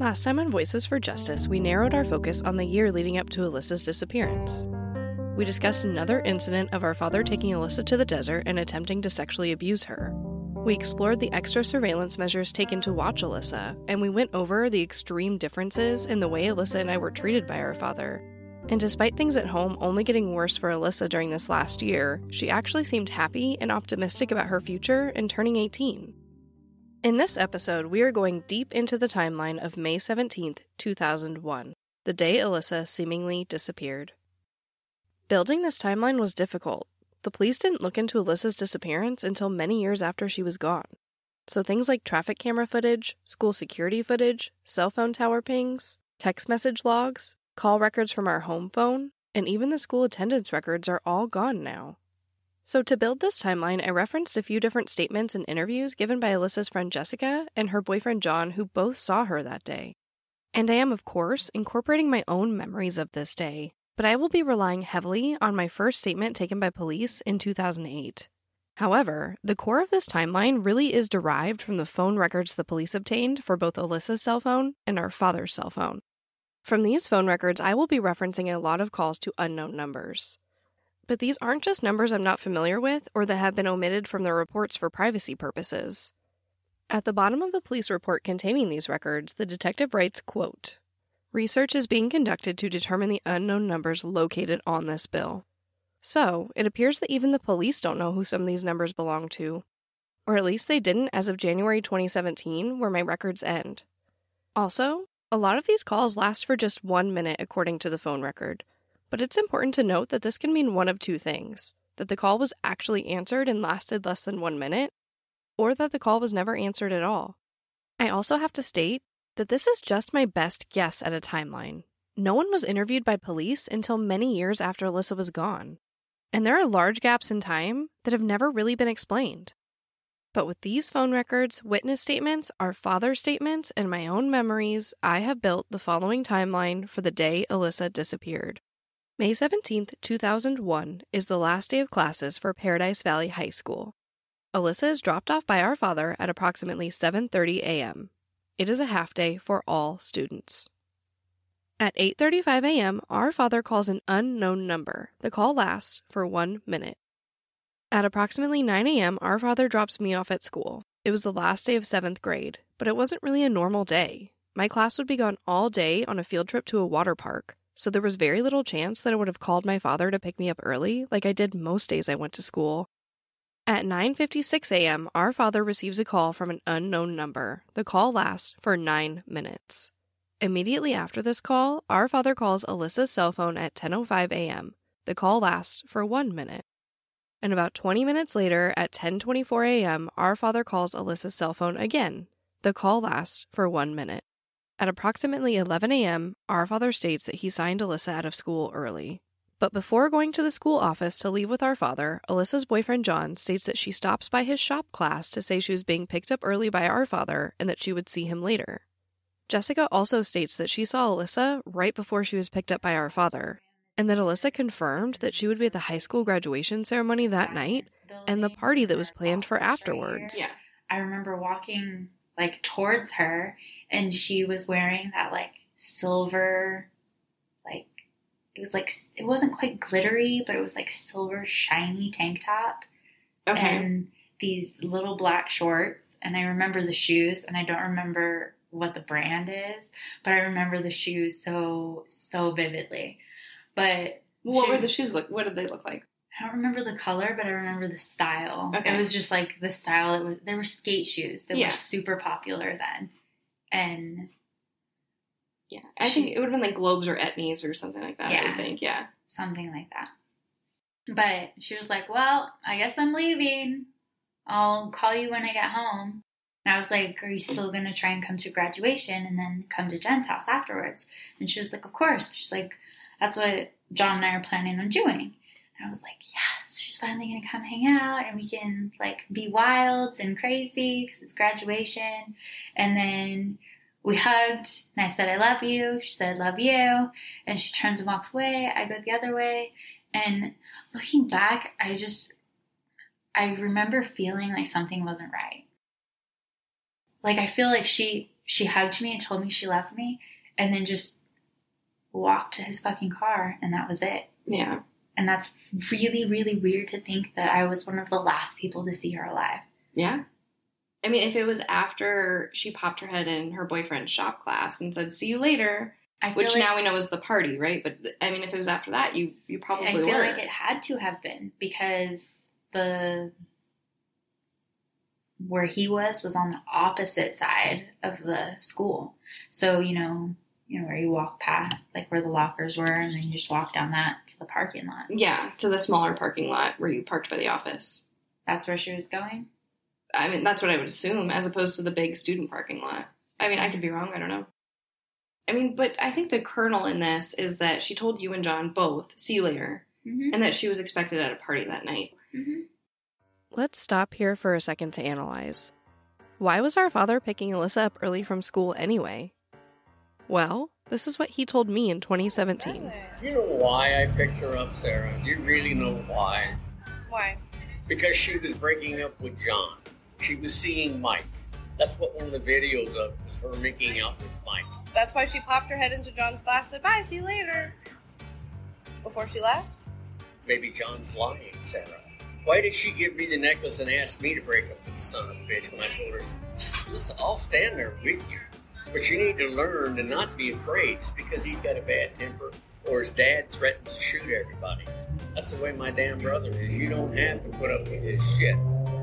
Last time on Voices for Justice, we narrowed our focus on the year leading up to Alyssa's disappearance. We discussed another incident of our father taking Alyssa to the desert and attempting to sexually abuse her. We explored the extra surveillance measures taken to watch Alyssa, and we went over the extreme differences in the way Alyssa and I were treated by our father. And despite things at home only getting worse for Alyssa during this last year, she actually seemed happy and optimistic about her future and turning 18. In this episode, we are going deep into the timeline of May 17th, 2001, the day Alyssa seemingly disappeared. Building this timeline was difficult. The police didn't look into Alyssa's disappearance until many years after she was gone. So things like traffic camera footage, school security footage, cell phone tower pings, text message logs, call records from our home phone, and even the school attendance records are all gone now. So, to build this timeline, I referenced a few different statements and interviews given by Alyssa's friend Jessica and her boyfriend John, who both saw her that day. And I am, of course, incorporating my own memories of this day, but I will be relying heavily on my first statement taken by police in 2008. However, the core of this timeline really is derived from the phone records the police obtained for both Alyssa's cell phone and our father's cell phone. From these phone records, I will be referencing a lot of calls to unknown numbers. But these aren't just numbers I'm not familiar with or that have been omitted from the reports for privacy purposes. At the bottom of the police report containing these records, the detective writes, quote, Research is being conducted to determine the unknown numbers located on this bill. So, it appears that even the police don't know who some of these numbers belong to. Or at least they didn't as of January 2017, where my records end. Also, a lot of these calls last for just one minute according to the phone record, but it's important to note that this can mean one of two things that the call was actually answered and lasted less than one minute, or that the call was never answered at all. I also have to state that this is just my best guess at a timeline. No one was interviewed by police until many years after Alyssa was gone. And there are large gaps in time that have never really been explained. But with these phone records, witness statements, our father's statements, and my own memories, I have built the following timeline for the day Alyssa disappeared. May 17th, 2001 is the last day of classes for Paradise Valley High School. Alyssa is dropped off by our father at approximately 7:30 a.m. It is a half day for all students. At 8:35 a.m., our father calls an unknown number. The call lasts for 1 minute. At approximately 9 a.m., our father drops me off at school. It was the last day of 7th grade, but it wasn't really a normal day. My class would be gone all day on a field trip to a water park so there was very little chance that I would have called my father to pick me up early like I did most days I went to school. At 9:56 a.m., our father receives a call from an unknown number. The call lasts for 9 minutes. Immediately after this call, our father calls Alyssa's cell phone at 10:05 a.m. The call lasts for 1 minute. And about 20 minutes later, at 10:24 a.m., our father calls Alyssa's cell phone again. The call lasts for 1 minute. At approximately 11 a.m., our father states that he signed Alyssa out of school early. But before going to the school office to leave with our father, Alyssa's boyfriend John states that she stops by his shop class to say she was being picked up early by our father and that she would see him later. Jessica also states that she saw Alyssa right before she was picked up by our father, and that Alyssa confirmed that she would be at the high school graduation ceremony that night and the party that was planned for afterwards. Yeah. I remember walking like towards her and she was wearing that like silver like it was like it wasn't quite glittery but it was like silver shiny tank top Okay. and these little black shorts and I remember the shoes, and I don't remember what the brand is, but I remember the shoes so so vividly. But What she- were the shoes look? What did they look like? I don't remember the color, but I remember the style. Okay. It was just like the style. It was there were skate shoes that Yeah. were super popular then, and Yeah, I think it would have been like Globes or Etnies or something like that. I would think. Yeah. something like that. But she was like, "Well, I guess I'm leaving. I'll call you when I get home." And I was like, "Are you still gonna try and come to graduation and then come to Jen's house afterwards?" And she was like, "Of course." She's like, "That's what John and I are planning on doing." And I was like, "Yes, she's finally gonna come hang out and we can like be wild and crazy because it's graduation." And then we hugged and I said, I love you. She said, love you. And she turns and walks away. I go the other way. And looking back, I just, I remember feeling like something wasn't right. Like I feel like she, she hugged me and told me she loved me and then just walked to his fucking car and that was it. Yeah. And that's really, really weird to think that I was one of the last people to see her alive. Yeah. I mean, if it was after she popped her head in her boyfriend's shop class and said, "See you later," I feel which like- now we know is the party, right? But I mean, if it was after that, you you probably I feel were. like it had to have been because the where he was was on the opposite side of the school. So, you know, you know where you walk past like where the lockers were and then you just walk down that to the parking lot. yeah, to the smaller parking lot where you parked by the office. That's where she was going. I mean, that's what I would assume, as opposed to the big student parking lot. I mean, I could be wrong. I don't know. I mean, but I think the kernel in this is that she told you and John both, "See you later," Mm-hmm. and that she was expected at a party that night. Mm-hmm. Let's stop here for a second to analyze. Why was our father picking Alyssa up early from school anyway? Well, this is what he told me in 2017. Do you know why I picked her up, Sarah? Do you really know why? Why? Because she was breaking up with John. She was seeing Mike. That's what one of the videos of was her making out with Mike. That's why she popped her head into John's class and said, Bye, see you later. Before she left? Maybe John's lying, Sarah. Why did she give me the necklace and ask me to break up with the son of a bitch when I told her, listen, I'll stand there with you. But you need to learn to not be afraid just because he's got a bad temper or his dad threatens to shoot everybody. That's the way my damn brother is. You don't have to put up with his shit.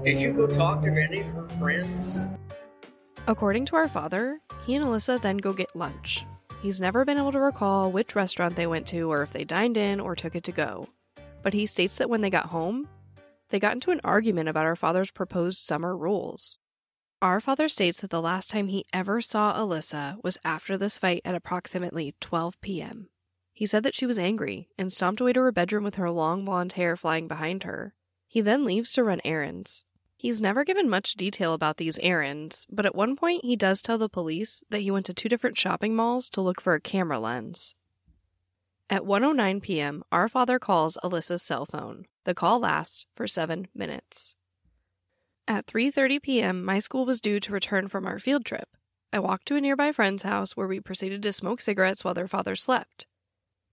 Did you go talk to any of her friends? According to our father, he and Alyssa then go get lunch. He's never been able to recall which restaurant they went to or if they dined in or took it to go. But he states that when they got home, they got into an argument about our father's proposed summer rules. Our father states that the last time he ever saw Alyssa was after this fight at approximately 12 p.m. He said that she was angry and stomped away to her bedroom with her long blonde hair flying behind her. He then leaves to run errands. He's never given much detail about these errands, but at one point he does tell the police that he went to two different shopping malls to look for a camera lens. At 1:09 p.m., our father calls Alyssa's cell phone. The call lasts for 7 minutes. At 3:30 p.m., my school was due to return from our field trip. I walked to a nearby friend's house where we proceeded to smoke cigarettes while their father slept.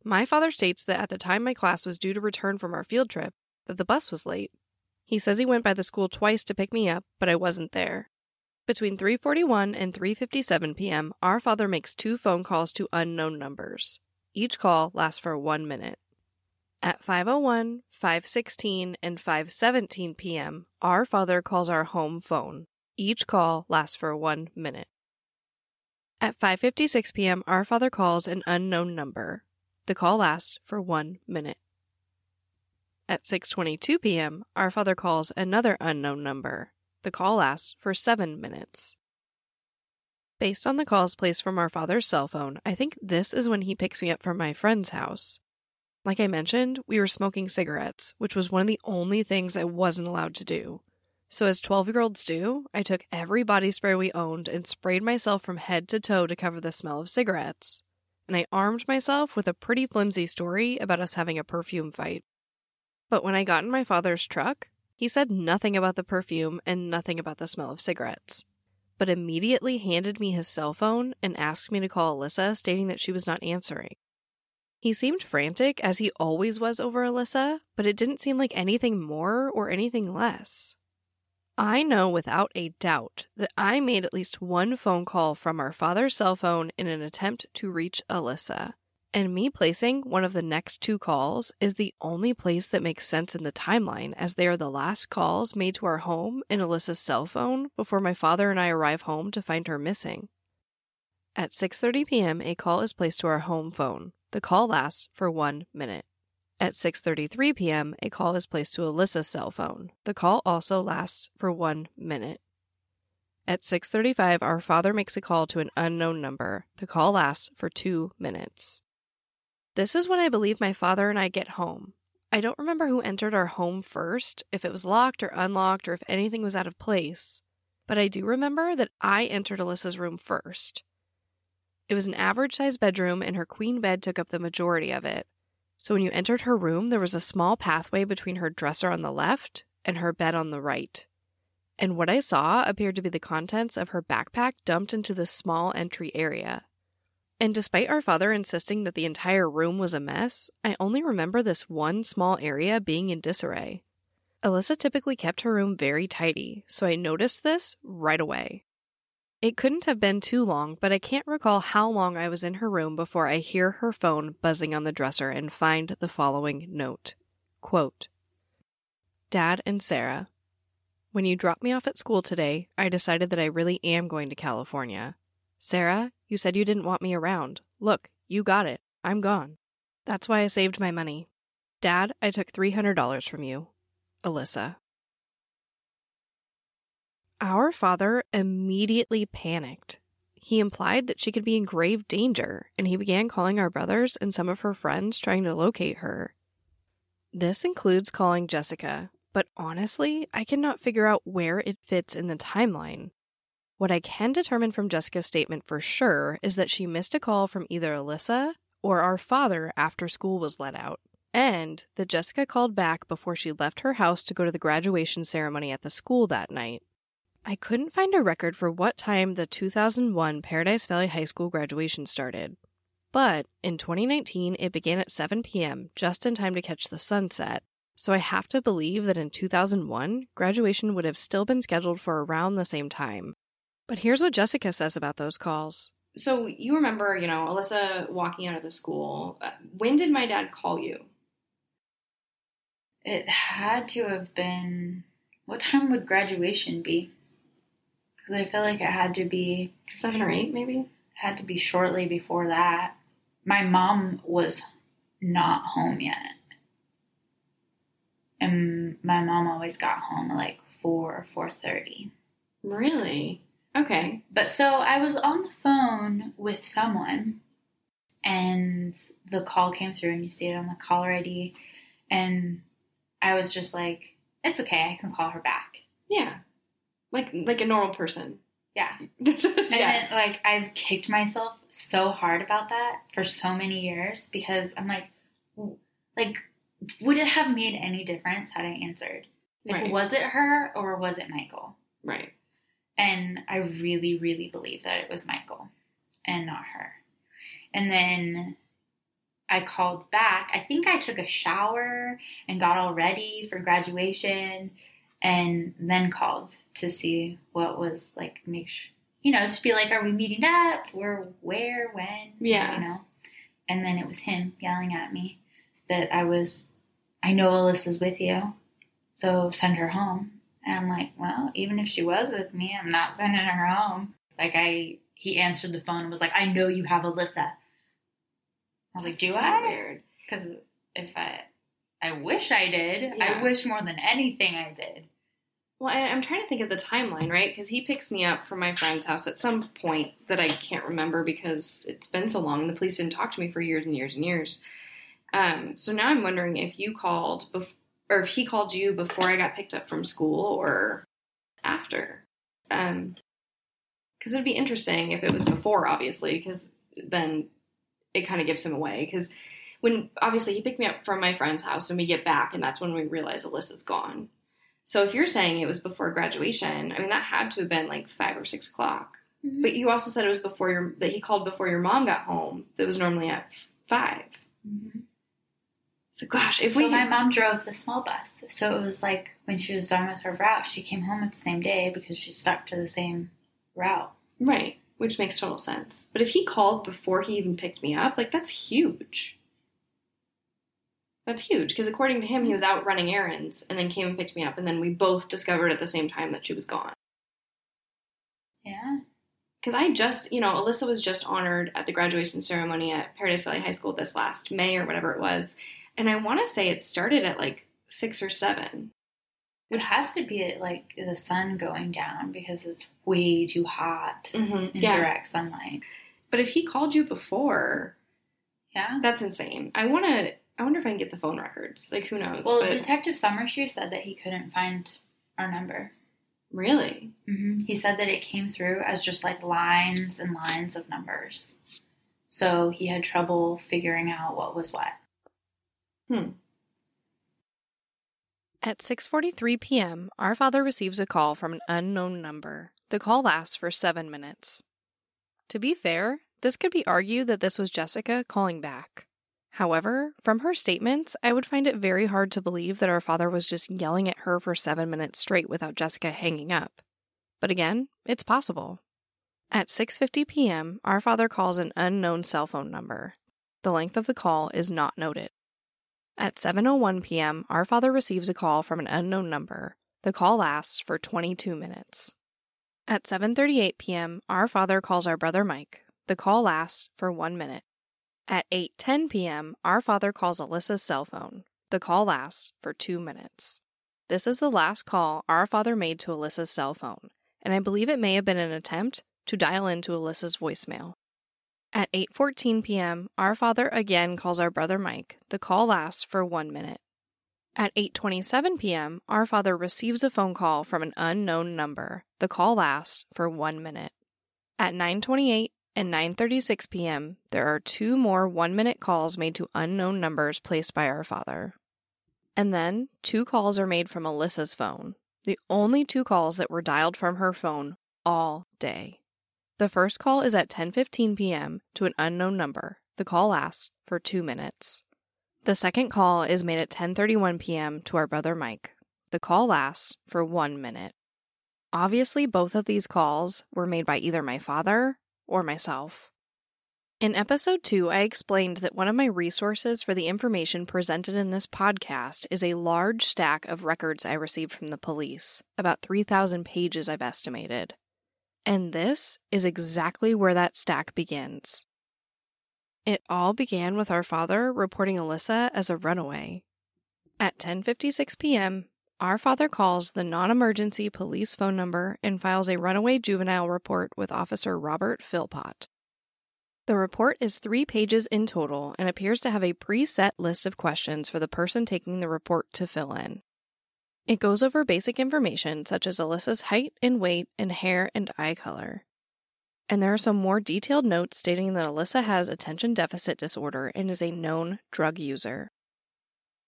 My father states that at the time my class was due to return from our field trip, that the bus was late. He says he went by the school twice to pick me up, but I wasn't there. Between 3:41 and 3:57 p.m., our father makes two phone calls to unknown numbers. Each call lasts for 1 minute. At 5:01, 5:16, and 5:17 p.m., our father calls our home phone. Each call lasts for 1 minute. At 5:56 p.m., our father calls an unknown number. The call lasts for 1 minute. At 6:22 p.m., our father calls another unknown number. The call lasts for 7 minutes. Based on the calls placed from our father's cell phone, I think this is when he picks me up from my friend's house. Like I mentioned, we were smoking cigarettes, which was one of the only things I wasn't allowed to do. So, as 12 year olds do, I took every body spray we owned and sprayed myself from head to toe to cover the smell of cigarettes. And I armed myself with a pretty flimsy story about us having a perfume fight. But when I got in my father's truck, he said nothing about the perfume and nothing about the smell of cigarettes, but immediately handed me his cell phone and asked me to call Alyssa, stating that she was not answering. He seemed frantic, as he always was over Alyssa, but it didn't seem like anything more or anything less. I know without a doubt that I made at least one phone call from our father's cell phone in an attempt to reach Alyssa. And me placing one of the next two calls is the only place that makes sense in the timeline, as they are the last calls made to our home in Alyssa's cell phone before my father and I arrive home to find her missing. At 6:30 p.m., a call is placed to our home phone. The call lasts for 1 minute. At 6:33 p.m., a call is placed to Alyssa's cell phone. The call also lasts for 1 minute. At 6:35, our father makes a call to an unknown number. The call lasts for 2 minutes. This is when I believe my father and I get home. I don't remember who entered our home first, if it was locked or unlocked, or if anything was out of place, but I do remember that I entered Alyssa's room first. It was an average sized bedroom, and her queen bed took up the majority of it. So when you entered her room, there was a small pathway between her dresser on the left and her bed on the right. And what I saw appeared to be the contents of her backpack dumped into this small entry area. And despite our father insisting that the entire room was a mess, I only remember this one small area being in disarray. Alyssa typically kept her room very tidy, so I noticed this right away. It couldn't have been too long, but I can't recall how long I was in her room before I hear her phone buzzing on the dresser and find the following note Quote, Dad and Sarah, when you dropped me off at school today, I decided that I really am going to California. Sarah, you said you didn't want me around. Look, you got it. I'm gone. That's why I saved my money. Dad, I took $300 from you. Alyssa. Our father immediately panicked. He implied that she could be in grave danger, and he began calling our brothers and some of her friends trying to locate her. This includes calling Jessica, but honestly, I cannot figure out where it fits in the timeline. What I can determine from Jessica's statement for sure is that she missed a call from either Alyssa or our father after school was let out, and that Jessica called back before she left her house to go to the graduation ceremony at the school that night. I couldn't find a record for what time the 2001 Paradise Valley High School graduation started, but in 2019 it began at 7 p.m., just in time to catch the sunset. So I have to believe that in 2001, graduation would have still been scheduled for around the same time. But here's what Jessica says about those calls. So you remember, you know, Alyssa walking out of the school. Uh, When did my dad call you? It had to have been. What time would graduation be? Because I feel like it had to be Seven or eight, maybe? had to be shortly before that. My mom was not home yet, and my mom always got home at like four or four thirty. Really? Okay. But so I was on the phone with someone, and the call came through, and you see it on the caller ID, and I was just like, "It's okay, I can call her back." Yeah. Like like a normal person. Yeah. yeah. And then, like, I've kicked myself so hard about that for so many years because I'm like, like, would it have made any difference had I answered? Like, Right. was it her or was it Michael? right. And I really, really believe that it was Michael and not her. And then I called back. I think I took a shower and got all ready for graduation and then called to see what was like, make sure, you know, to be like, are we meeting up? Or where, when? Yeah. You know? And then it was him yelling at me that I was, I know Alyssa's with you, so send her home. And I'm like, well, even if she was with me, I'm not sending her home. Like I, he answered the phone and was like, I know you have Alyssa. I was like, do So I? Weird. Because if I, I wish I did. Yeah. I wish more than anything I did. Well, I, I'm trying to think of the timeline, right? Because he picks me up from my friend's house at some point that I can't remember because it's been so long and the police didn't talk to me for years and years and years. Um, so now I'm wondering if you called, bef- or if he called you before I got picked up from school or after. Um, because it'd be interesting if it was before, obviously, because then it kind of gives him away. Because when obviously he picked me up from my friend's house and we get back, and that's when we realize Alyssa's gone. So if you're saying it was before graduation, I mean that had to have been like five or six o'clock. But you also said it was before your that he called before your mom got home. That was normally at five. Mhm. So gosh, if so we my mom drove the small bus. So it was like when she was done with her route, she came home at the same day because she stuck to the same route. right, which makes total sense. But if he called before he even picked me up, like that's huge. That's huge because according to him, he was out running errands and then came and picked me up, and then we both discovered at the same time that she was gone. Yeah. because I just, you know, Alyssa was just honored at the graduation ceremony at Paradise Valley High School this last May or whatever it was. And I want to say it started at like six or seven. Which has to be like the sun going down because it's way too hot Mm-hmm. in Yeah. direct sunlight. But if he called you before, Yeah. that's insane. I want to, I wonder if I can get the phone records. Like, who knows? Well, but Detective Summershoe said that he couldn't find our number. really? hmm He said that it came through as just like lines and lines of numbers. So he had trouble figuring out what was what. Hmm. At 6:43 p.m., our father receives a call from an unknown number. The call lasts for 7 minutes. To be fair, this could be argued that this was Jessica calling back. However, from her statements, I would find it very hard to believe that our father was just yelling at her for 7 minutes straight without Jessica hanging up. But again, it's possible. At 6:50 p.m., our father calls an unknown cell phone number. The length of the call is not noted. At 7:01 p.m., our father receives a call from an unknown number. The call lasts for 22 minutes. At 7:38 p.m., our father calls our brother Mike. The call lasts for 1 minute. At 8:10 p.m., our father calls Alyssa's cell phone. The call lasts for 2 minutes. This is the last call our father made to Alyssa's cell phone, and I believe it may have been an attempt to dial into Alyssa's voicemail. At 8:14 p.m., our father again calls our brother Mike. The call lasts for 1 minute. At 8:27 p.m., our father receives a phone call from an unknown number. The call lasts for 1 minute. At 9:28 and 9:36 p.m., there are two more 1-minute calls made to unknown numbers placed by our father. And then, two calls are made from Alyssa's phone. The only two calls that were dialed from her phone all day. The first call is at 10:15 p.m. to an unknown number. The call lasts for 2 minutes. The second call is made at 10:31 p.m. to our brother Mike. The call lasts for 1 minute. Obviously, both of these calls were made by either my father or myself. In episode 2, I explained that one of my resources for the information presented in this podcast is a large stack of records I received from the police, about 3,000 pages I've estimated. And this is exactly where that stack begins. It all began with our father reporting Alyssa as a runaway. At 10:56 p.m., our father calls the non-emergency police phone number and files a runaway juvenile report with officer Robert Philpott. The report is 3 pages in total and appears to have a preset list of questions for the person taking the report to fill in. It goes over basic information such as Alyssa's height and weight and hair and eye color. And there are some more detailed notes stating that Alyssa has attention deficit disorder and is a known drug user.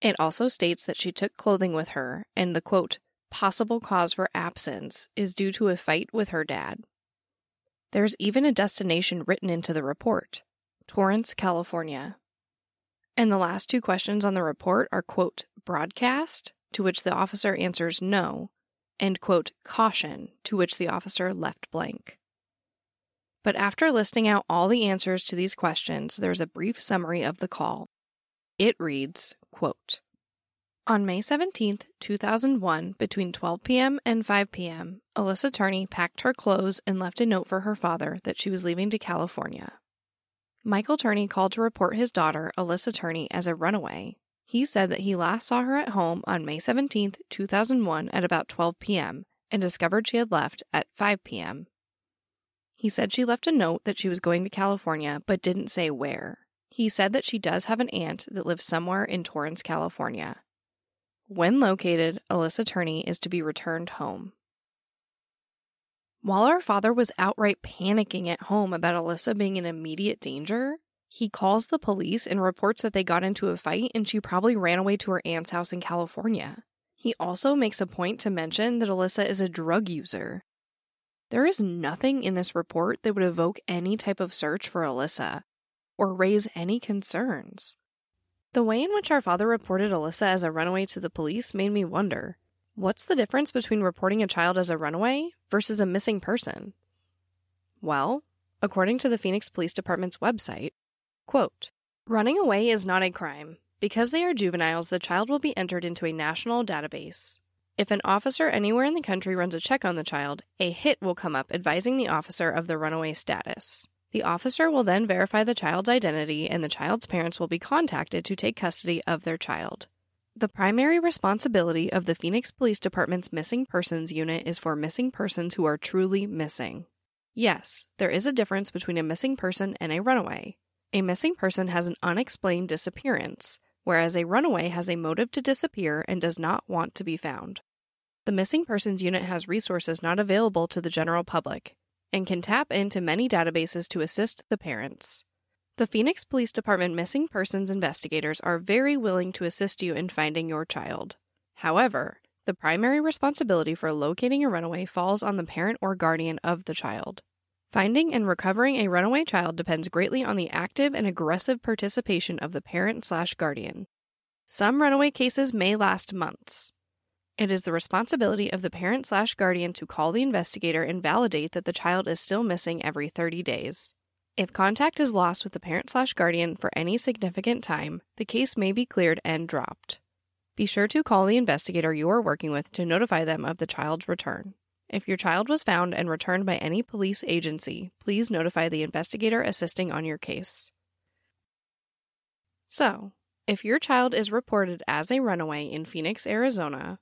It also states that she took clothing with her, and the quote, possible cause for absence is due to a fight with her dad. There's even a destination written into the report Torrance, California. And the last two questions on the report are, quote, broadcast, to which the officer answers no, and, quote, caution, to which the officer left blank. But after listing out all the answers to these questions, there's a brief summary of the call. It reads, quote, On May 17th, 2001, between 12 p.m. and 5 p.m., Alyssa Turney packed her clothes and left a note for her father that she was leaving to California. Michael Turney called to report his daughter, Alyssa Turney, as a runaway. He said that he last saw her at home on May 17th, 2001, at about 12 p.m., and discovered she had left at 5 p.m. He said she left a note that she was going to California, but didn't say where. He said that she does have an aunt that lives somewhere in Torrance, California. When located, Alyssa Turney is to be returned home. While our father was outright panicking at home about Alyssa being in immediate danger, he calls the police and reports that they got into a fight and she probably ran away to her aunt's house in California. He also makes a point to mention that Alyssa is a drug user. There is nothing in this report that would evoke any type of search for Alyssa or raise any concerns. The way in which our father reported Alyssa as a runaway to the police made me wonder what's the difference between reporting a child as a runaway versus a missing person? Well, according to the Phoenix Police Department's website, quote, running away is not a crime. Because they are juveniles, the child will be entered into a national database. If an officer anywhere in the country runs a check on the child, a hit will come up advising the officer of the runaway status. The officer will then verify the child's identity, and the child's parents will be contacted to take custody of their child. The primary responsibility of the Phoenix Police Department's Missing Persons Unit is for missing persons who are truly missing. Yes, there is a difference between a missing person and a runaway. A missing person has an unexplained disappearance, whereas a runaway has a motive to disappear and does not want to be found. The Missing Persons Unit has resources not available to the general public and can tap into many databases to assist the parents. The Phoenix Police Department missing persons investigators are very willing to assist you in finding your child. However, the primary responsibility for locating a runaway falls on the parent or guardian of the child. Finding and recovering a runaway child depends greatly on the active and aggressive participation of the parent slash guardian. Some runaway cases may last months. It is the responsibility of the parent slash guardian to call the investigator and validate that the child is still missing every 30 days. If contact is lost with the parent slash guardian for any significant time, the case may be cleared and dropped. Be sure to call the investigator you are working with to notify them of the child's return. If your child was found and returned by any police agency, please notify the investigator assisting on your case. So, if your child is reported as a runaway in Phoenix, Arizona,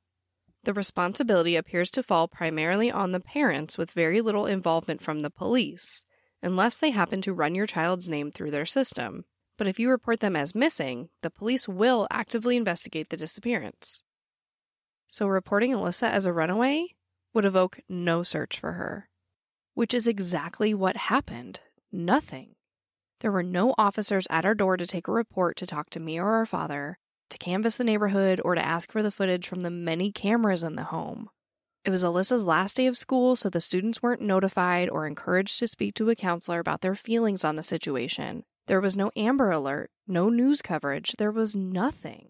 the responsibility appears to fall primarily on the parents with very little involvement from the police, unless they happen to run your child's name through their system. But if you report them as missing, the police will actively investigate the disappearance. So, reporting Alyssa as a runaway would evoke no search for her. Which is exactly what happened nothing. There were no officers at our door to take a report to talk to me or our father, to canvass the neighborhood, or to ask for the footage from the many cameras in the home. It was Alyssa's last day of school, so the students weren't notified or encouraged to speak to a counselor about their feelings on the situation. There was no Amber Alert, no news coverage, there was nothing.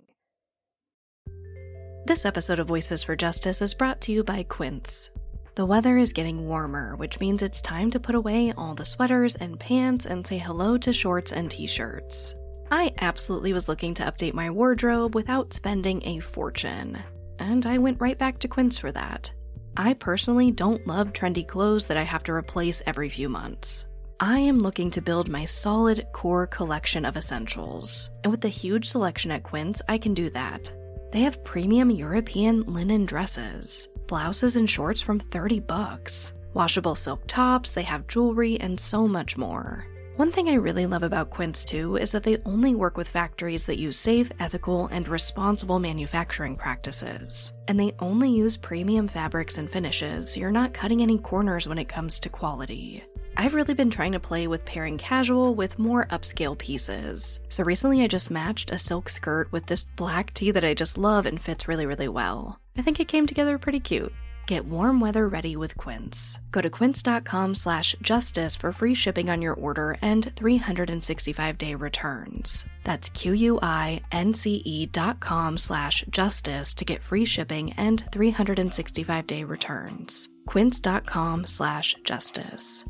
This episode of Voices for Justice is brought to you by Quince. The weather is getting warmer, which means it's time to put away all the sweaters and pants and say hello to shorts and t shirts. I absolutely was looking to update my wardrobe without spending a fortune, and I went right back to Quince for that. I personally don't love trendy clothes that I have to replace every few months. I am looking to build my solid core collection of essentials, and with the huge selection at Quince, I can do that. They have premium European linen dresses, blouses and shorts from 30 bucks, washable silk tops, they have jewelry, and so much more. One thing I really love about Quince too is that they only work with factories that use safe, ethical, and responsible manufacturing practices. And they only use premium fabrics and finishes, so you're not cutting any corners when it comes to quality. I've really been trying to play with pairing casual with more upscale pieces. So recently I just matched a silk skirt with this black tee that I just love and fits really, really well. I think it came together pretty cute. Get warm weather ready with Quince. Go to quince.com slash justice for free shipping on your order and 365-day returns. That's q-u-i-n-c-e dot com slash justice to get free shipping and 365-day returns. quince.com slash justice.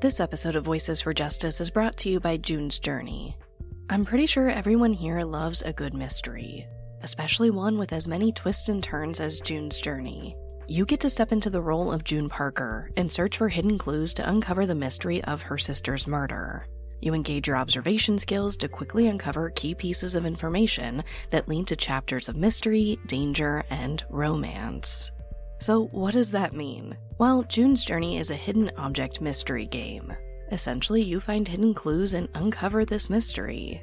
This episode of Voices for Justice is brought to you by June's Journey. I'm pretty sure everyone here loves a good mystery, especially one with as many twists and turns as June's Journey. You get to step into the role of June Parker and search for hidden clues to uncover the mystery of her sister's murder. You engage your observation skills to quickly uncover key pieces of information that lead to chapters of mystery, danger, and romance. So, what does that mean? Well, June's Journey is a hidden object mystery game. Essentially, you find hidden clues and uncover this mystery.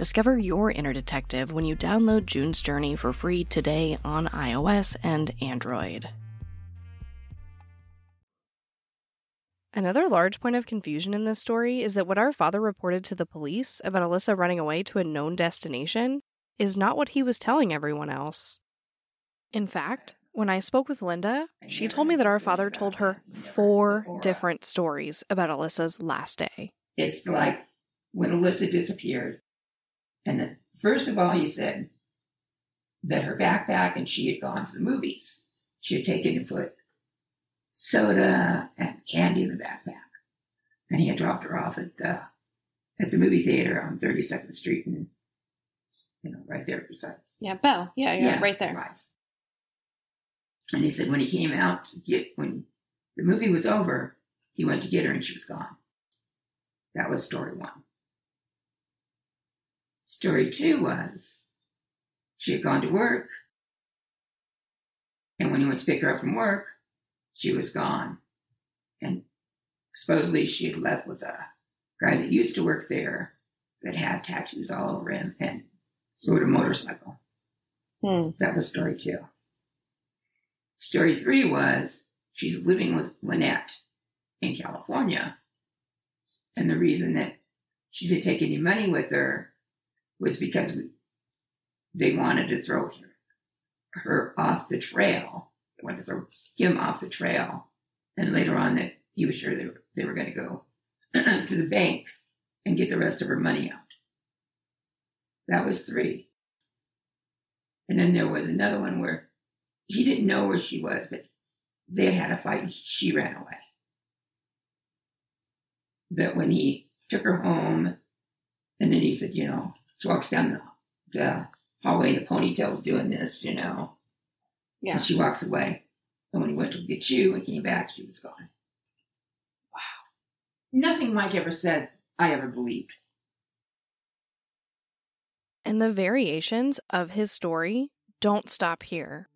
Discover your inner detective when you download June's Journey for free today on iOS and Android. Another large point of confusion in this story is that what our father reported to the police about Alyssa running away to a known destination is not what he was telling everyone else. In fact, when I spoke with Linda, she told me that our father told her four different stories about Alyssa's last day. It's like when Alyssa disappeared, and the, first of all, he said that her backpack and she had gone to the movies. She had taken to put soda and candy in the backpack, and he had dropped her off at the at the movie theater on 32nd Street and you know right there beside. Yeah, Belle. Yeah, yeah, right there. Right. And he said when he came out to get when the movie was over, he went to get her and she was gone. That was story one. Story two was she had gone to work, and when he went to pick her up from work, she was gone. And supposedly she had left with a guy that used to work there that had tattoos all over him and rode a motorcycle. Hmm. That was story two. Story three was she's living with Lynette in California. And the reason that she didn't take any money with her was because we, they wanted to throw her, her off the trail. They wanted to throw him off the trail. And later on that he was sure they were, they were going to go to the bank and get the rest of her money out. That was three. And then there was another one where he didn't know where she was, but they had a fight and she ran away. That when he took her home, and then he said, you know, she walks down the, the hallway in a ponytail's doing this, you know. Yeah. And she walks away. And when he went to get you and came back, she was gone. Wow. Nothing Mike ever said I ever believed. And the variations of his story don't stop here.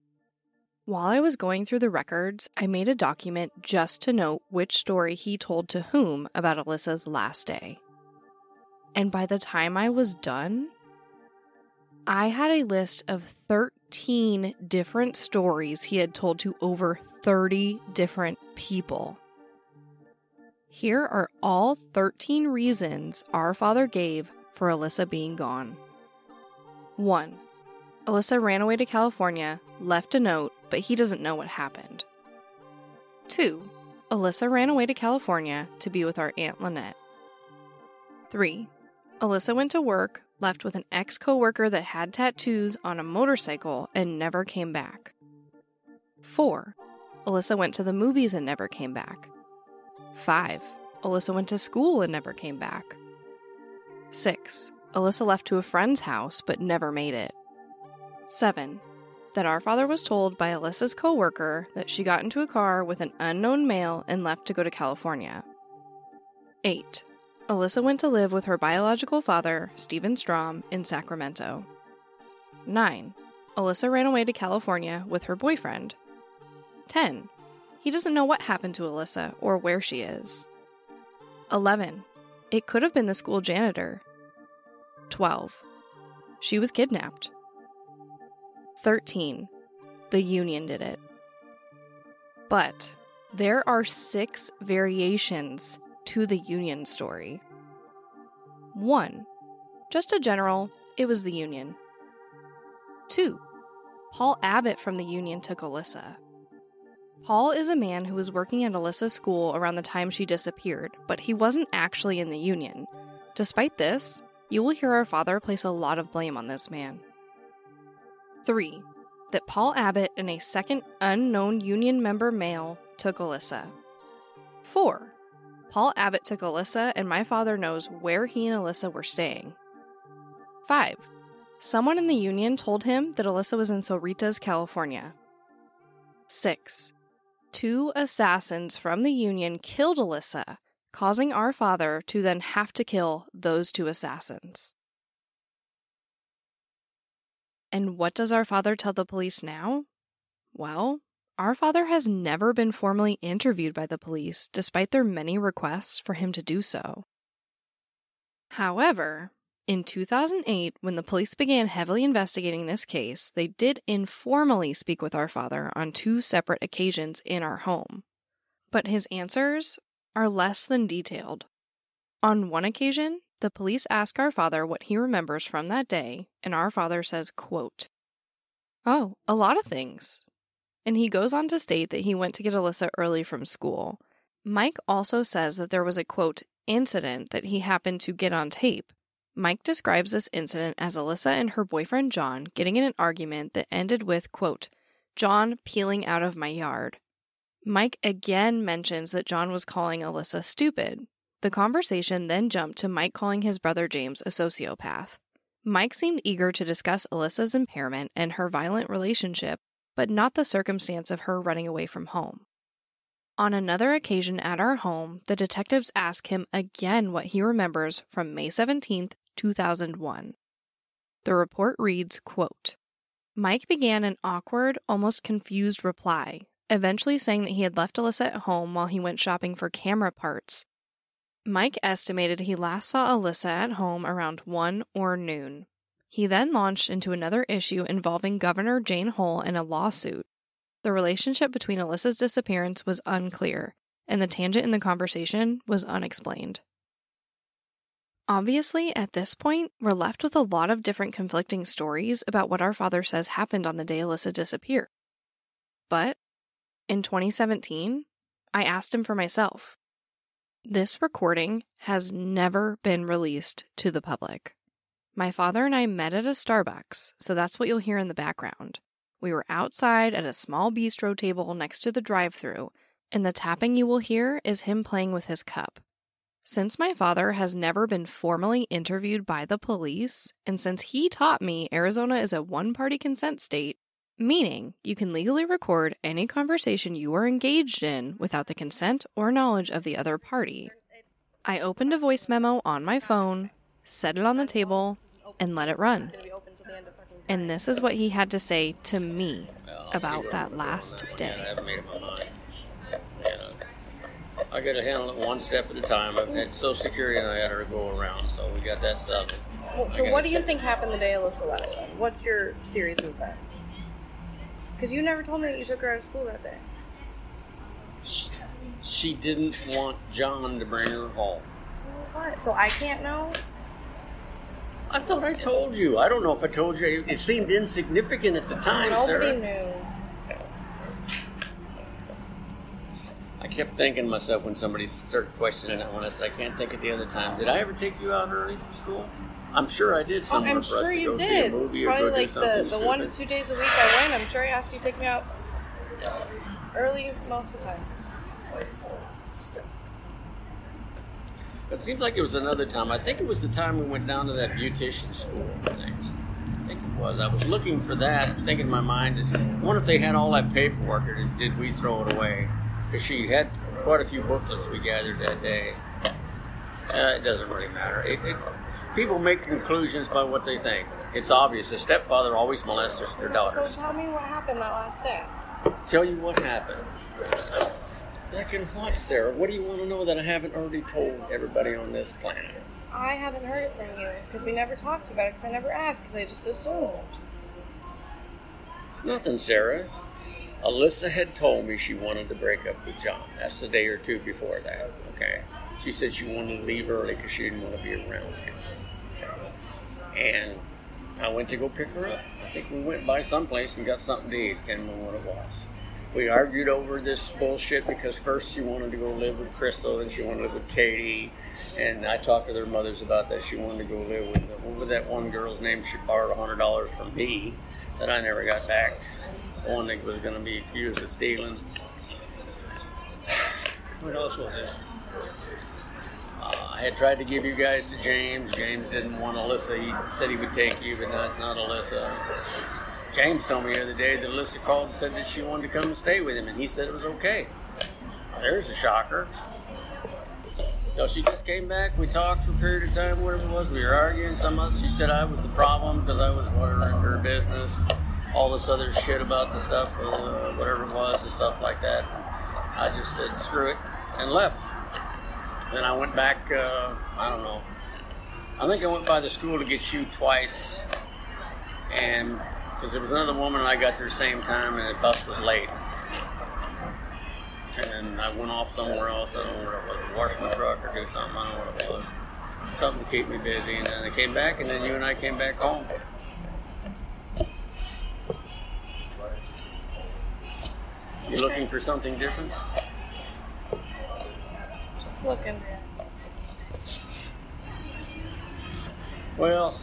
While I was going through the records, I made a document just to note which story he told to whom about Alyssa's last day. And by the time I was done, I had a list of 13 different stories he had told to over 30 different people. Here are all 13 reasons our father gave for Alyssa being gone. 1. Alyssa ran away to California, left a note, but he doesn't know what happened. 2. Alyssa ran away to California to be with our Aunt Lynette. 3. Alyssa went to work, left with an ex coworker that had tattoos on a motorcycle, and never came back. 4. Alyssa went to the movies and never came back. 5. Alyssa went to school and never came back. 6. Alyssa left to a friend's house but never made it. 7. That our father was told by Alyssa's coworker that she got into a car with an unknown male and left to go to California. 8. Alyssa went to live with her biological father, Stephen Strom, in Sacramento. 9. Alyssa ran away to California with her boyfriend. 10. He doesn't know what happened to Alyssa or where she is. 11. It could have been the school janitor. 12. She was kidnapped. 13. The union did it. But there are six variations to the union story. 1. Just a general, it was the union. 2. Paul Abbott from the union took Alyssa. Paul is a man who was working at Alyssa's school around the time she disappeared, but he wasn't actually in the union. Despite this, you will hear our father place a lot of blame on this man. 3. That Paul Abbott and a second unknown union member male took Alyssa. 4. Paul Abbott took Alyssa, and my father knows where he and Alyssa were staying. 5. Someone in the union told him that Alyssa was in Cerritos, California. 6. Two assassins from the union killed Alyssa, causing our father to then have to kill those two assassins. And what does our father tell the police now? Well, our father has never been formally interviewed by the police, despite their many requests for him to do so. However, In 2008, when the police began heavily investigating this case, they did informally speak with our father on two separate occasions in our home. But his answers are less than detailed. On one occasion, the police ask our father what he remembers from that day, and our father says, quote, Oh, a lot of things. And he goes on to state that he went to get Alyssa early from school. Mike also says that there was a quote, incident that he happened to get on tape. Mike describes this incident as Alyssa and her boyfriend John getting in an argument that ended with, quote, John peeling out of my yard. Mike again mentions that John was calling Alyssa stupid. The conversation then jumped to Mike calling his brother James a sociopath. Mike seemed eager to discuss Alyssa's impairment and her violent relationship, but not the circumstance of her running away from home. On another occasion at our home, the detectives ask him again what he remembers from May 17th, 2001. The report reads, quote, Mike began an awkward, almost confused reply, eventually saying that he had left Alyssa at home while he went shopping for camera parts. Mike estimated he last saw Alyssa at home around 1 or noon. He then launched into another issue involving Governor Jane Hull and a lawsuit. The relationship between Alyssa's disappearance was unclear, and the tangent in the conversation was unexplained. Obviously, at this point, we're left with a lot of different conflicting stories about what our father says happened on the day Alyssa disappeared. But in 2017, I asked him for myself. This recording has never been released to the public. My father and I met at a Starbucks, so that's what you'll hear in the background. We were outside at a small bistro table next to the drive through, and the tapping you will hear is him playing with his cup. Since my father has never been formally interviewed by the police, and since he taught me Arizona is a one party consent state, meaning you can legally record any conversation you are engaged in without the consent or knowledge of the other party, I opened a voice memo on my phone, set it on the table, and let it run. And this is what he had to say to me about that last day. I got to handle it one step at a time. I've had Social Security and I had to go around, so we got that stuff. Well, so, what do you think happened the day Alyssa left? What's your series of events? Because you never told me that you took her out of school that day. She, she didn't want John to bring her home. So what? So I can't know? I thought I told you. I don't know if I told you. It seemed insignificant at the time, Nobody Sarah. knew. I kept thinking to myself when somebody started questioning it when I said, I can't think of the other time. Did I ever take you out early from school? I'm sure I did Oh, somewhere I'm for us sure to you go see a did. movie or Probably go do like something the, the one or two days a week I went. I'm sure I asked you to take me out early most of the time. It seemed like it was another time. I think it was the time we went down to that beautician school and things. I think it was. I was looking for that. I'm thinking in my mind, I wonder if they had all that paperwork or did, did we throw it away? Because she had quite a few booklets we gathered that day. Uh, it doesn't really matter. It, it, people make conclusions by what they think. It's obvious. A stepfather always molests their- their So tell me what happened that last day. Tell you what happened. Back in what, Sarah? What do you want to know that I haven't already told everybody on this planet? I haven't heard it from you because we never talked about it because I never asked because I just assumed. Nothing, Sarah. Alyssa had told me she wanted to break up with John. That's the day or two before that, okay? She said she wanted to leave early because she didn't want to be around him. Okay? And I went to go pick her up. I think we went by someplace and got something to eat. Can't remember what it was. We argued over this bullshit because first she wanted to go live with Crystal, then she wanted to live with Katie. And I talked to their mothers about that. She wanted to go live with what was that one girl's name? She borrowed hundred dollars from me that I never got back. The one that was going to be accused of stealing. What else was it? I had tried to give you guys to James. James didn't want Alyssa. He said he would take you, but not not Alyssa. James told me the other day that Alyssa called and said that she wanted to come and stay with him, and he said it was okay. There's a shocker. So she just came back. We talked for a period of time, whatever it was. We were arguing. Some of us, she said I was the problem because I was whatever in her business. All this other shit about the stuff, uh, whatever it was, and stuff like that. I just said screw it and left. Then I went back. Uh, I don't know, I think I went by the school to get you twice, and because there was another woman and I got there the same time, and the bus was late. And I went off somewhere else. I don't know where it was, wash my truck or do something. I don't know what it was. Something to keep me busy. And then I came back, and then you and I came back home. You looking for something different? Just looking. Well,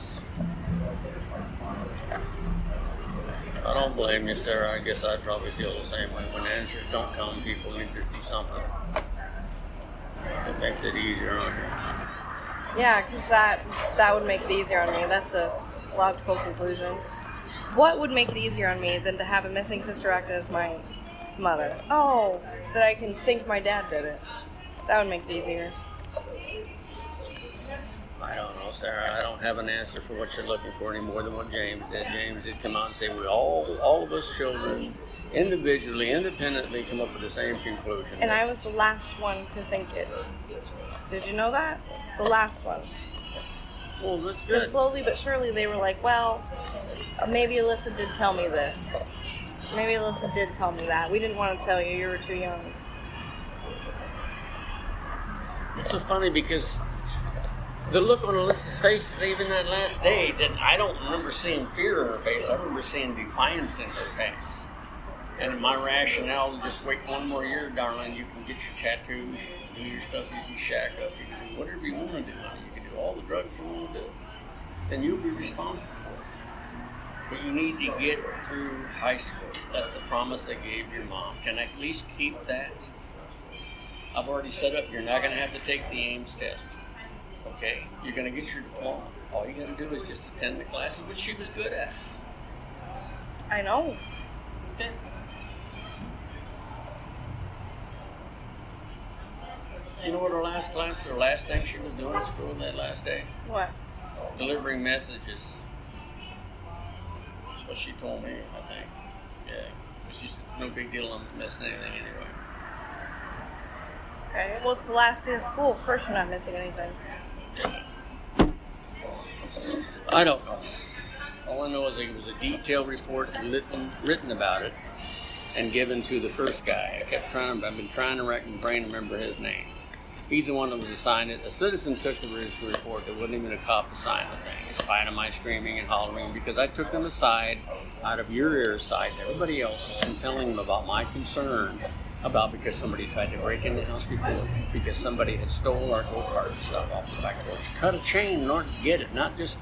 I don't blame you, Sarah. I guess I'd probably feel the same way. When answers don't come, people need to do something. It makes it easier on you. Yeah, because that that would make it easier on me. That's a logical conclusion. What would make it easier on me than to have a missing sister act as my mother? Oh, that I can think my dad did it. That would make it easier. I don't know, Sarah. I don't have an answer for what you're looking for any more than what James did. James did come out and say we all, all of us children, individually, independently, come up with the same conclusion. And I was the last one to think it. Did you know that? The last one. well, that's But good. slowly but surely, they were like, well, maybe Alyssa did tell me this. Maybe Alyssa did tell me that. We didn't want to tell you. You were too young. It's so funny because the look on Alyssa's face, even that last day, that I don't remember seeing fear in her face. I remember seeing defiance in her face. And my rationale just wait one more year, darling, you can get your tattoos, do your stuff, you can shack up, you can do whatever you want to do. You can do all the drugs you want to do. Then you'll be responsible for it. But you need to get through high school. That's the promise I gave your mom. Can I at least keep that? I've already set up. You're not going to have to take the AIMS test. Okay? You're going to get your diploma. All you got to do is just attend the classes, which she was good at. I know. Okay. You know what her last class, her last thing she was doing at school that last day? What? Delivering messages. That's what she told me, I think. Yeah. She's no big deal on missing anything anyway. Okay. Well, it's the last day of school. Of course, you're not missing anything. I don't know. All I know is it was a detailed report written, written about it and given to the first guy. I kept trying, I've been trying to rack my brain remember his name. He's the one that was assigned it. A citizen took the report. There wasn't even a cop assigned the thing, in spite of my screaming and hollering, because I took them aside out of your ear sight and everybody else's and telling them about my concern about because somebody tried to break in the house before, because somebody had stole our go-kart and stuff off the back porch. Cut a chain in order to get it, not just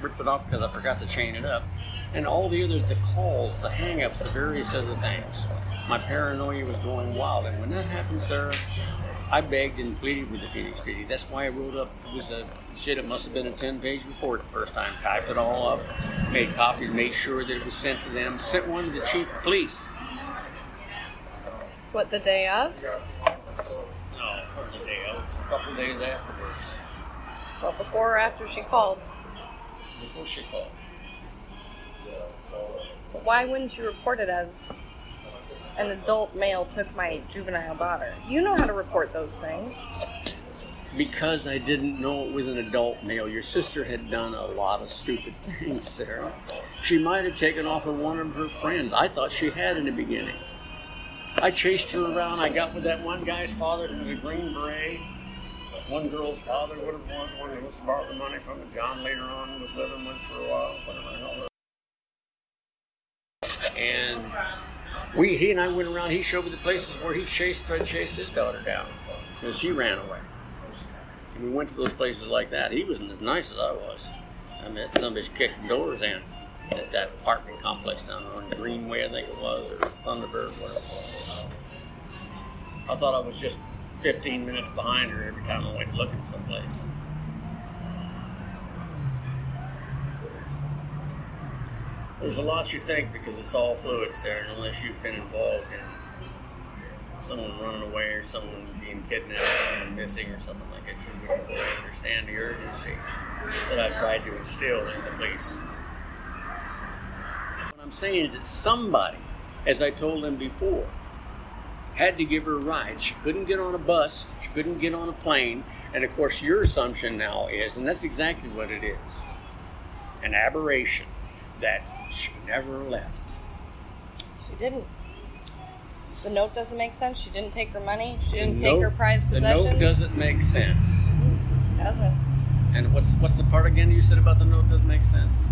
rip it off because I forgot to chain it up. And all the other, the calls, the hang-ups, the various other things. My paranoia was going wild. And when that happened, sir, I begged and pleaded with the Phoenix PD. That's why I wrote up, it was a, shit, it must have been a 10-page report the first time. Typed it all up, made copies, made sure that it was sent to them, sent one to the chief of police. What, the day of? No, the day of, a couple of days afterwards, Well, before or after she called. before she called. But why wouldn't you report it as an adult male took my juvenile daughter? You know how to report those things. Because I didn't know it was an adult male. Your sister had done a lot of stupid things, Sarah. She might have taken off with one of her friends. I thought she had in the beginning. I chased her around. I got with that one guy's father who was a Green Beret. One girl's father, what it was, one that was borrowed the money from it. John later on was living with for a while, whatever the. And we, he and I went around. He showed me the places where he chased, tried to chase his daughter down because she ran away. And we went to those places like that. He wasn't as nice as I was. I met some bitch kicked doors in at that apartment complex down on Greenway, I think it was, or Thunderbird, whatever it was. I thought I was just 15 minutes behind her every time I went looking someplace. There's a lot you think because it's all fluids there, and unless you've been involved in someone running away or someone being kidnapped or someone missing or something like that, you fully understand the urgency that I tried to instill in the police. I'm saying is that somebody, as I told them before, had to give her a ride. She couldn't get on a bus, she couldn't get on a plane, and of course, your assumption now is, and that's exactly what it is an aberration that she never left. She didn't. The note doesn't make sense. She didn't take her money. She didn't The take her note- prized The possessions. note doesn't make sense. Doesn't. And what's what's the part again you said about the note doesn't make sense?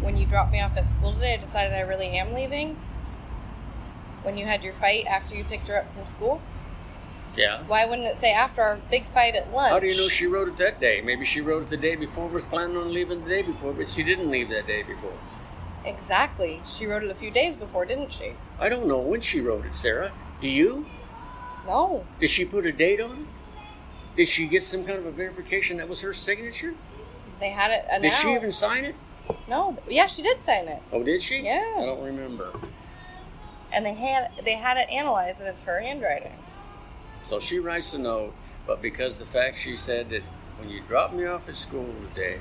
When you dropped me off at school today, I decided I really am leaving. When you had your fight after you picked her up from school, Yeah. why wouldn't it say after our big fight at lunch? How do you know she wrote it that day? Maybe she wrote it the day before, was planning on leaving the day before, but she didn't leave that day before. Exactly. She wrote it a few days before, didn't she? I don't know when she wrote it, Sarah. Do you? No. Did she put a date on it? Did she get some kind of a verification that was her signature? They had it Did she even sign it? No. Yeah, she did sign it. Oh, did she? Yeah. I don't remember. And they had they had it analyzed, and it's her handwriting. So she writes a note, but because the fact she said that when you dropped me off at school today,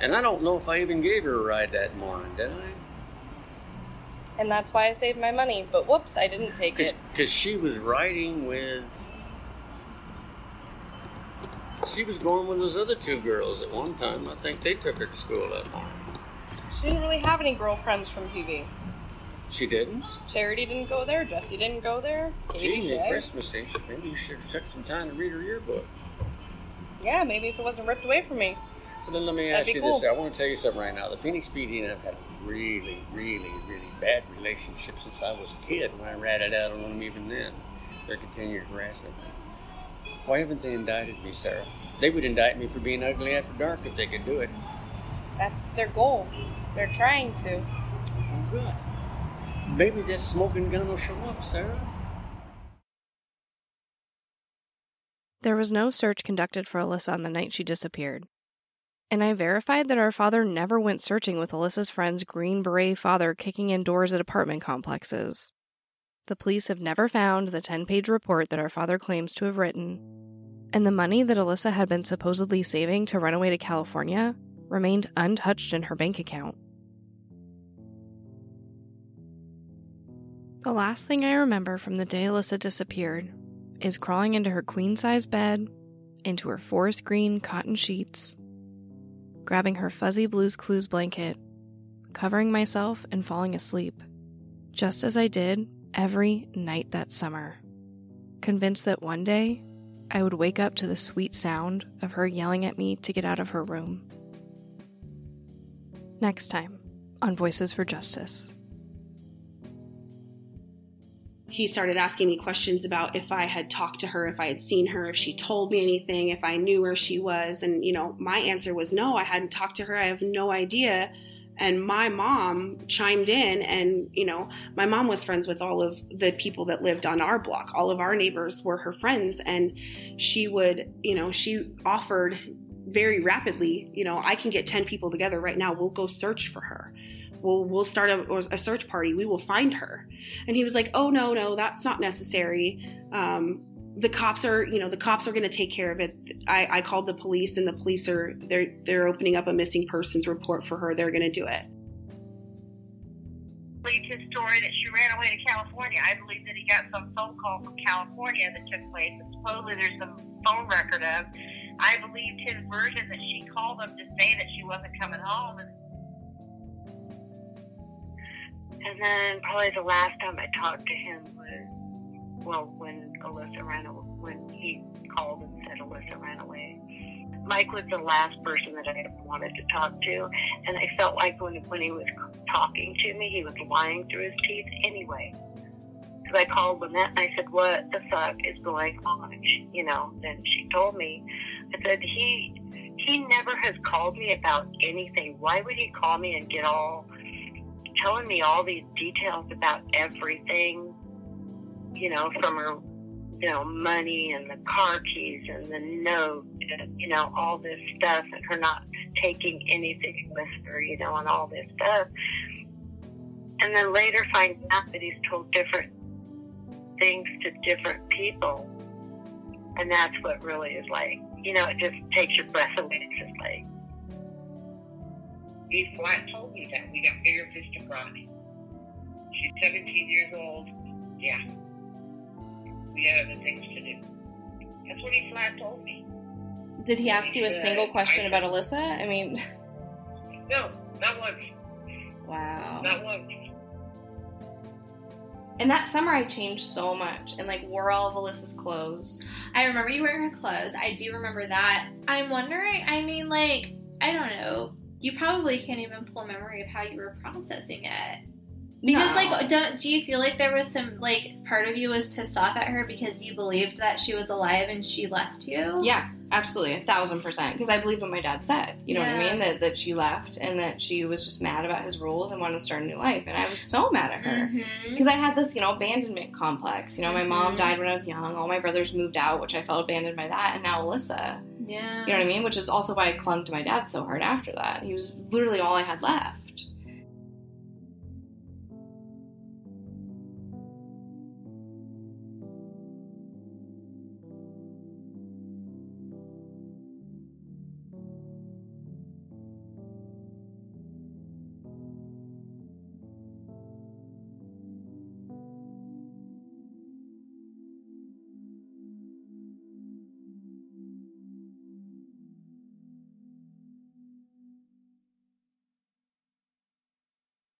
and I don't know if I even gave her a ride that morning, did I? And that's why I saved my money. But whoops, I didn't take it. Because she was riding with. She was going with those other two girls at one time. I think they took her to school that morning. She didn't really have any girlfriends from PV. She didn't? Charity didn't go there. Jesse didn't go there. Katie Gee, at Christmas Eve, maybe you should have took some time to read her yearbook. Yeah, maybe if it wasn't ripped away from me. But then let me That'd ask you cool. this. I want to tell you something right now. The Phoenix PD and I've had a really, really, really bad relationship since I was a kid when I ratted out on them even then. Their continued harassment. Why haven't they indicted me, Sarah? They would indict me for being ugly after dark if they could do it. That's their goal. They're trying to. Oh, good. Maybe this smoking gun will show up, Sarah. There was no search conducted for Alyssa on the night she disappeared. And I verified that our father never went searching with Alyssa's friend's Green Beret father kicking in doors at apartment complexes. The police have never found the 10 page report that our father claims to have written, and the money that Alyssa had been supposedly saving to run away to California remained untouched in her bank account. The last thing I remember from the day Alyssa disappeared is crawling into her queen size bed, into her forest green cotton sheets, grabbing her fuzzy Blues Clues blanket, covering myself and falling asleep, just as I did every night that summer, convinced that one day I would wake up to the sweet sound of her yelling at me to get out of her room. Next time on Voices for Justice. he started asking me questions about if I had talked to her, if I had seen her, if she told me anything, if I knew where she was. And, you know, my answer was no, I hadn't talked to her. I have no idea. And my mom chimed in, and, you know, my mom was friends with all of the people that lived on our block. All of our neighbors were her friends. And she would, you know, she offered very rapidly, you know, I can get 10 people together right now. We'll go search for her we'll we'll start a, a search party. We will find her." And he was like, "Oh no, no, that's not necessary. Um, the cops are, you know, the cops are going to take care of it. I, I called the police, and the police are they're they're opening up a missing persons report for her. They're going to do it." believed his story that she ran away to California. I believe that he got some phone call from California that took place that supposedly there's some phone record of. I believed his version that she called him to say that she wasn't coming home. And, And then probably the last time I talked to him was, well, when Alyssa ran away, when he called and said Alyssa ran away. Mike was the last person that I wanted to talk to, and I felt like when, when he was talking to me, he was lying through his teeth anyway. Because I called Lynette and I said, what the fuck is going on? You know, then she told me, I said, he, he never has called me about anything. Why would he call me and get all telling me all these details about everything, you know, from her, you know, money and the car keys and the note and, you know, all this stuff and her not taking anything with her, you know, and all this stuff. And then later find out that he's told different things to different people. And that's what really is like, you know, it just takes your breath away. It's just like, he flat told me that. We got bigger fish to fry. She's 17 years old. yeah, we had other things to do. That's what he flat told me. Did he ask you a Yeah, uh, single question I- about Alyssa? I mean, No, not once. wow. Not once. And that summer, I changed so much and like wore all of Alyssa's clothes. I remember you wearing her clothes. I do remember that. I'm wondering, I mean, like, I don't know. You probably can't even pull a memory of how you were processing it. Because, No. like, don't do you feel like there was some, like, part of you was pissed off at her because you believed that she was alive and she left you? Yeah, absolutely, a thousand percent. Because I believe what my dad said. You know what I mean? That that she left and that she was just mad about his rules and wanted to start a new life. And I was so mad at her. Because I had this, you know, abandonment complex. You know, my mom Mhm. died when I was young. All my brothers moved out, which I felt abandoned by that. And now Alyssa. Yeah. You know what I mean? Which is also why I clung to my dad so hard after that. He was literally all I had left.